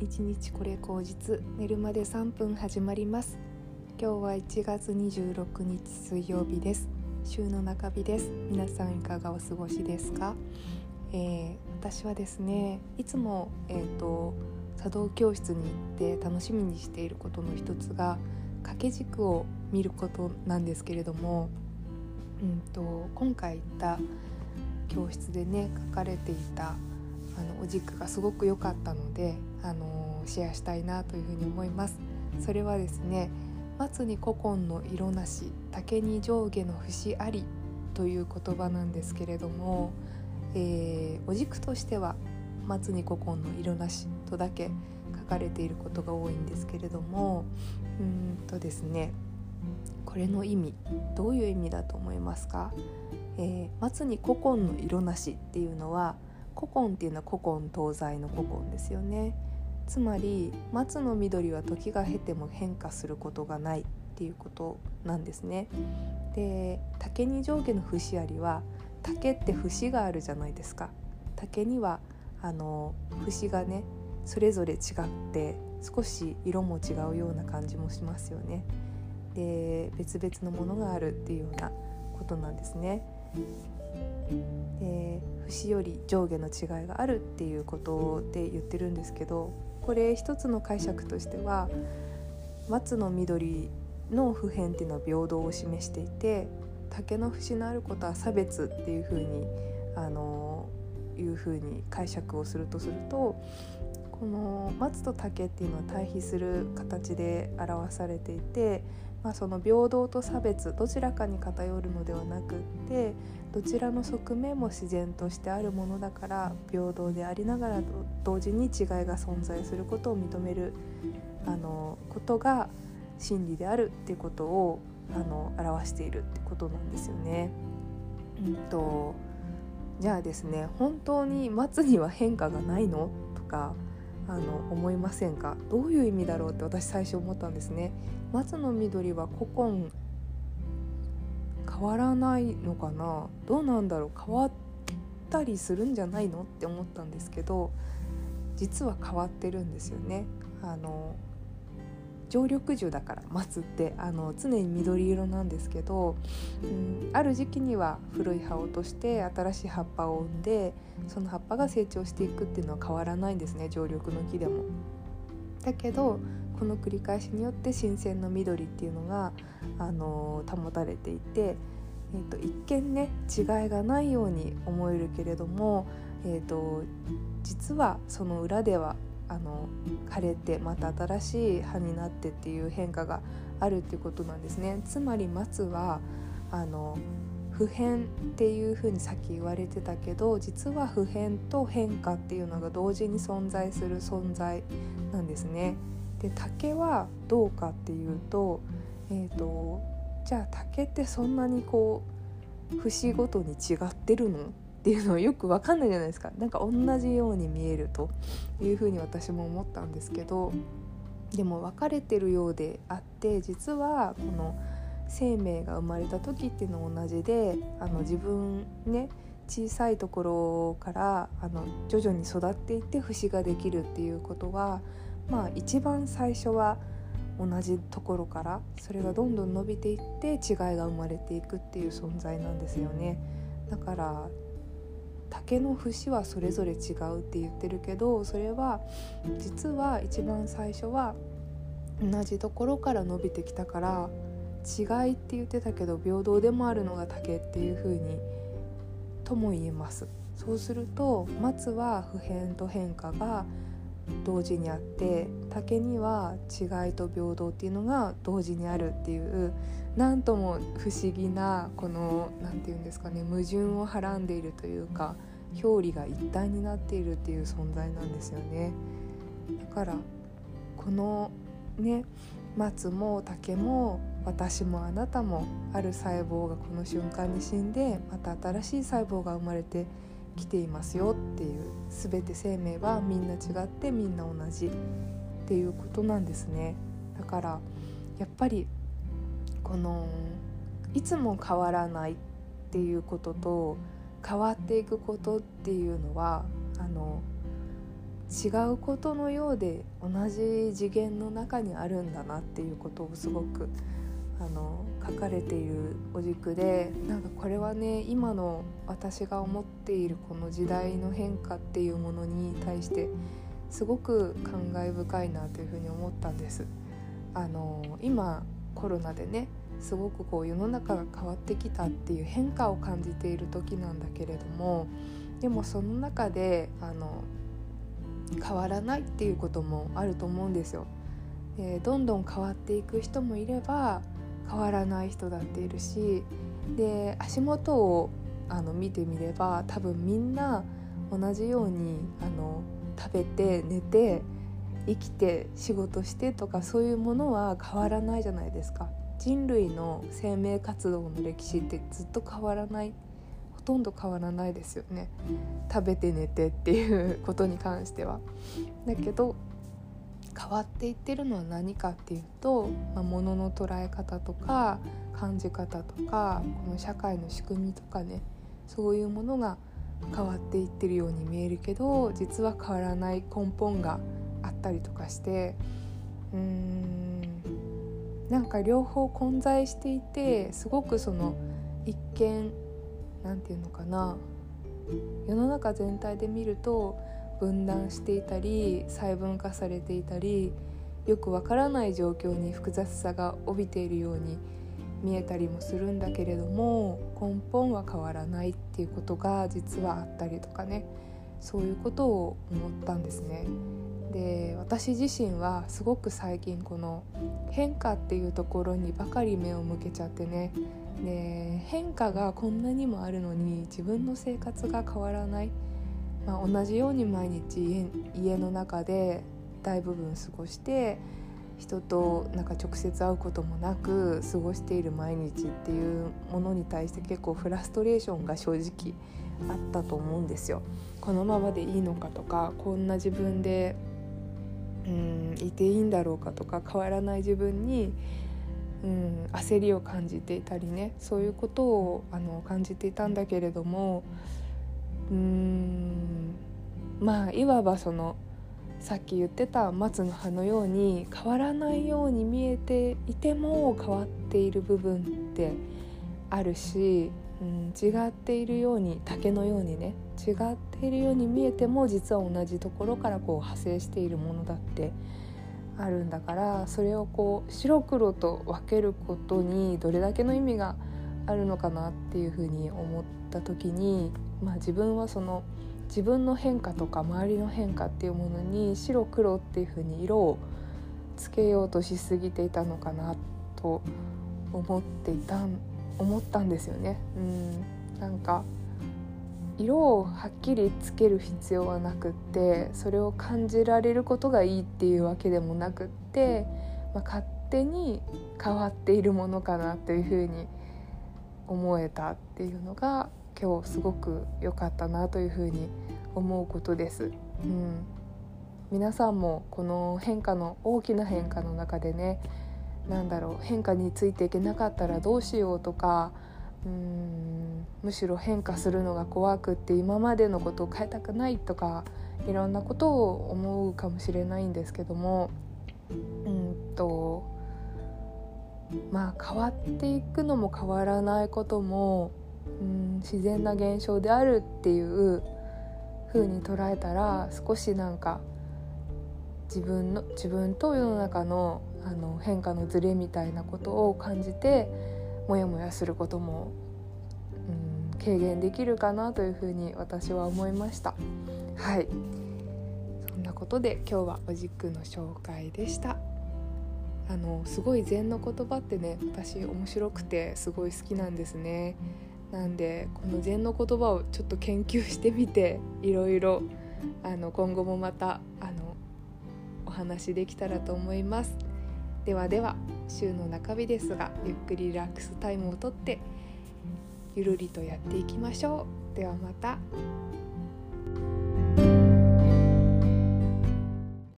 一日これ口実。寝るまで3分始まります。今日は1月26日水曜日です。週の中日です。皆さんいかがお過ごしですか、えー、私はですねいつもえっ、ー、と茶道教室に行って楽しみにしていることの一つが掛け軸を見ることなんですけれどもうんと今回行った教室でね書かれていたあのお軸がすごく良かったので、あのシェアしたいなというふうに思います。それはですね松に古今の色なし竹に上下の節ありという言葉なんですけれども、えー、お軸としては松に古今の色なしとだけ書かれていることが多いんですけれどもうんとですねこれの意味どういう意味だと思いますか、えー、松に古今の色なしっていうのは古今っていうのは古今東西の古今ですよね。つまり松の緑は時が経ても変化することがないっていうことなんですね。で竹に上下の節ありは竹って節があるじゃないですか。竹にはあの節がねそれぞれ違って少し色も違うような感じもしますよね。で別々のものがあるっていうようなことなんですね。節より上下の違いがあるっていうことで言ってるんですけどこれ一つの解釈としては松の緑の普遍っていうのは平等を示していて竹の節のあることは差別っていうふうにあのいうふうに解釈をするとするとこの松と竹っていうのは対比する形で表されていてまあ、その平等と差別どちらかに偏るのではなくってどちらの側面も自然としてあるものだから平等でありながら同時に違いが存在することを認めるあのことが真理であるっていうことをあの表しているってことなんですよね。うんとじゃあですね本当に松には変化がないの？とかあの思いませんか？どういう意味だろうって私最初思ったんですね。松の緑は古今変わらないのかな？どうなんだろう？変わったりするんじゃないの？って思ったんですけど実は変わってるんですよね。あの常緑樹だから松ってあの常に緑色なんですけど、うん、ある時期には古い葉を落として新しい葉っぱを生んでその葉っぱが成長していくっていうのは変わらないんですね常緑の木でも。だけどこの繰り返しによって新鮮な緑っていうのが、あの保たれていて、えーと、一見ね違いがないように思えるけれども、えーと実はその裏ではあの枯れてまた新しい葉になってっていう変化があるっていうことなんですね。つまり松はあの普遍っていうふうにさっき言われてたけど実は普遍と変化っていうのが同時に存在する存在なんですね。で竹はどうかっていうと,、えーと、じゃあ竹ってそんなにこう節ごとに違ってるの？っっていうのはよく分かんないじゃないですかなんか同じように見えるというふうに私も思ったんですけどでも分かれてるようであって実はこの生命が生まれた時っていうのも同じであの自分ね小さいところからあの徐々に育っていって節ができるっていうことはまあ一番最初は同じところからそれがどんどん伸びていって違いが生まれていくっていう存在なんですよね。だから竹の節はそれぞれ違うって言ってるけどそれは実は一番最初は同じところから伸びてきたから違いって言ってたけど平等でもあるのが竹っていう風にとも言えます。そうすると松は普遍と変化が同時にあって竹には違いと平等っていうのが同時にあるっていう何とも不思議なこの何て言うんですかね矛盾をはらんでいるというか表裏が一体になっているっていう存在なんですよね。だからこのね松も竹も私もあなたもある細胞がこの瞬間に死んでまた新しい細胞が生まれて来ていますよっていう全て生命はみんな違ってみんな同じっていうことなんですね。だからやっぱりこのいつも変わらないっていうことと変わっていくことっていうのはあの違うことのようで同じ次元の中にあるんだなっていうことをすごくあの書かれているお軸でなんかこれはね今の私が思っているこの時代の変化っていうものに対してすごく感慨深いなというふうに思ったんです。あの今コロナでねすごくこう世の中が変わってきたっていう変化を感じている時なんだけれどもでもその中であの変わらないっていうこともあると思うんですよ。えどんどん変わっていく人もいれば変わらない人だっているしで足元をあの見てみれば多分みんな同じようにあの食べて寝て生きて仕事してとかそういうものは変わらないじゃないですか。人類の生命活動の歴史ってずっと変わらない。ほとんど変わらないですよね。食べて寝てっていうことに関しては。だけど変わっていってるのは何かっていうと、まあ、物の捉え方とか感じ方とかこの社会の仕組みとかねそういうものが変わっていってるように見えるけど実は変わらない根本があったりとかしてうーんなんか両方混在していてすごくその一見何て言うのかな世の中全体で見ると分断していたり細分化されていたりよくわからない状況に複雑さが帯びているように見えたりもするんだけれども根本は変わらないっていうことが実はあったりとかね。そういうことを思ったんですね。で私自身はすごく最近この変化っていうところにばかり目を向けちゃってね。で変化がこんなにもあるのに自分の生活が変わらない。まあ、同じように毎日家の中で大部分過ごして人となんか直接会うこともなく過ごしている毎日っていうものに対して結構フラストレーションが正直あったと思うんですよ。このままでいいのかとかこんな自分でうんいていいんだろうかとか変わらない自分にうん焦りを感じていたりねそういうことをあの感じていたんだけれどもうーん。まあいわばそのさっき言ってた松の葉のように変わらないように見えていても変わっている部分ってあるし、うん、違っているように竹のようにね違っているように見えても実は同じところからこう派生しているものだってあるんだからそれをこう白黒と分けることにどれだけの意味があるのかなっていうふうに思った時にまあ、自分はその自分の変化とか周りの変化っていうものに白黒っていう風に色をつけようとしすぎていたのかなと思っていた思ったんですよね。うんなんか色をはっきりつける必要はなくってそれを感じられることがいいっていうわけでもなくって、まあ、勝手に変わっているものかなというふうに思えたっていうのが今日すごく良かったなというふうに思うことです。うん、皆さんもこの変化の大きな変化の中でね何だろう変化についていけなかったらどうしようとかうんむしろ変化するのが怖くって今までのことを変えたくないとかいろんなことを思うかもしれないんですけどもうんとまあ変わっていくのも変わらないこともうん自然な現象であるっていう風に捉えたら少しなんか自分の自分と世の中のあの変化のズレみたいなことを感じてモヤモヤすることも、うん、軽減できるかなというふうに私は思いました。はいそんなことで今日はお軸の紹介でした。あのすごい禅の言葉ってね私面白くてすごい好きなんですね。なんでこの禅の言葉をちょっと研究してみていろいろあの今後もまたあのお話できたらと思いますではでは週の中日ですがゆっくりリラックスタイムをとってゆるりとやっていきましょうではまた。